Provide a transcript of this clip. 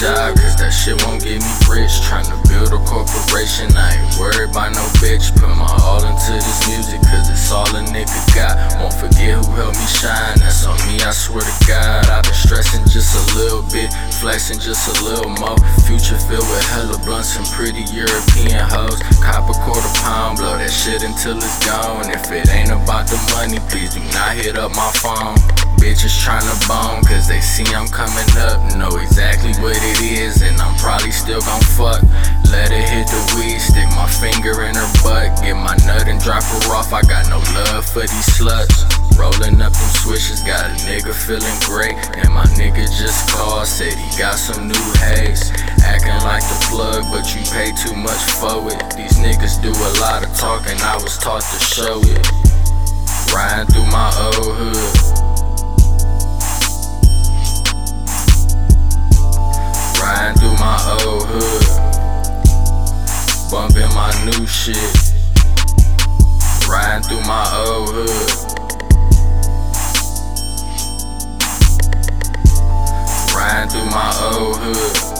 job, cause that shit won't get me rich. Tryna build a corporation, I ain't worried by no bitch. Put my all into this music, cause it's all a nigga got. Won't forget who helped me shine, that's on me, I swear to God. I've been stressing just a little bit, flexing just a little more. Future filled with hella blunts and pretty European hoes. Cop a quarter pound, blow that shit until it's gone. If it ain't about the money, please do not hit up my phone. Bitches tryna bone, cause they see I'm coming up. Know exactly what it is, and I'm probably still gon' fuck. Let it hit the weed, stick my finger in her butt. Get my nut and drop her off. I got no love for these sluts. Rolling up them swishes, got a nigga feeling great. And my nigga just called, said he got some new haze. Acting like the plug, but you pay too much for it. These niggas do a lot of talking, I was taught to show it. Riding through my old hood. Bumping my new shit. Riding through my old hood. Riding through my old hood.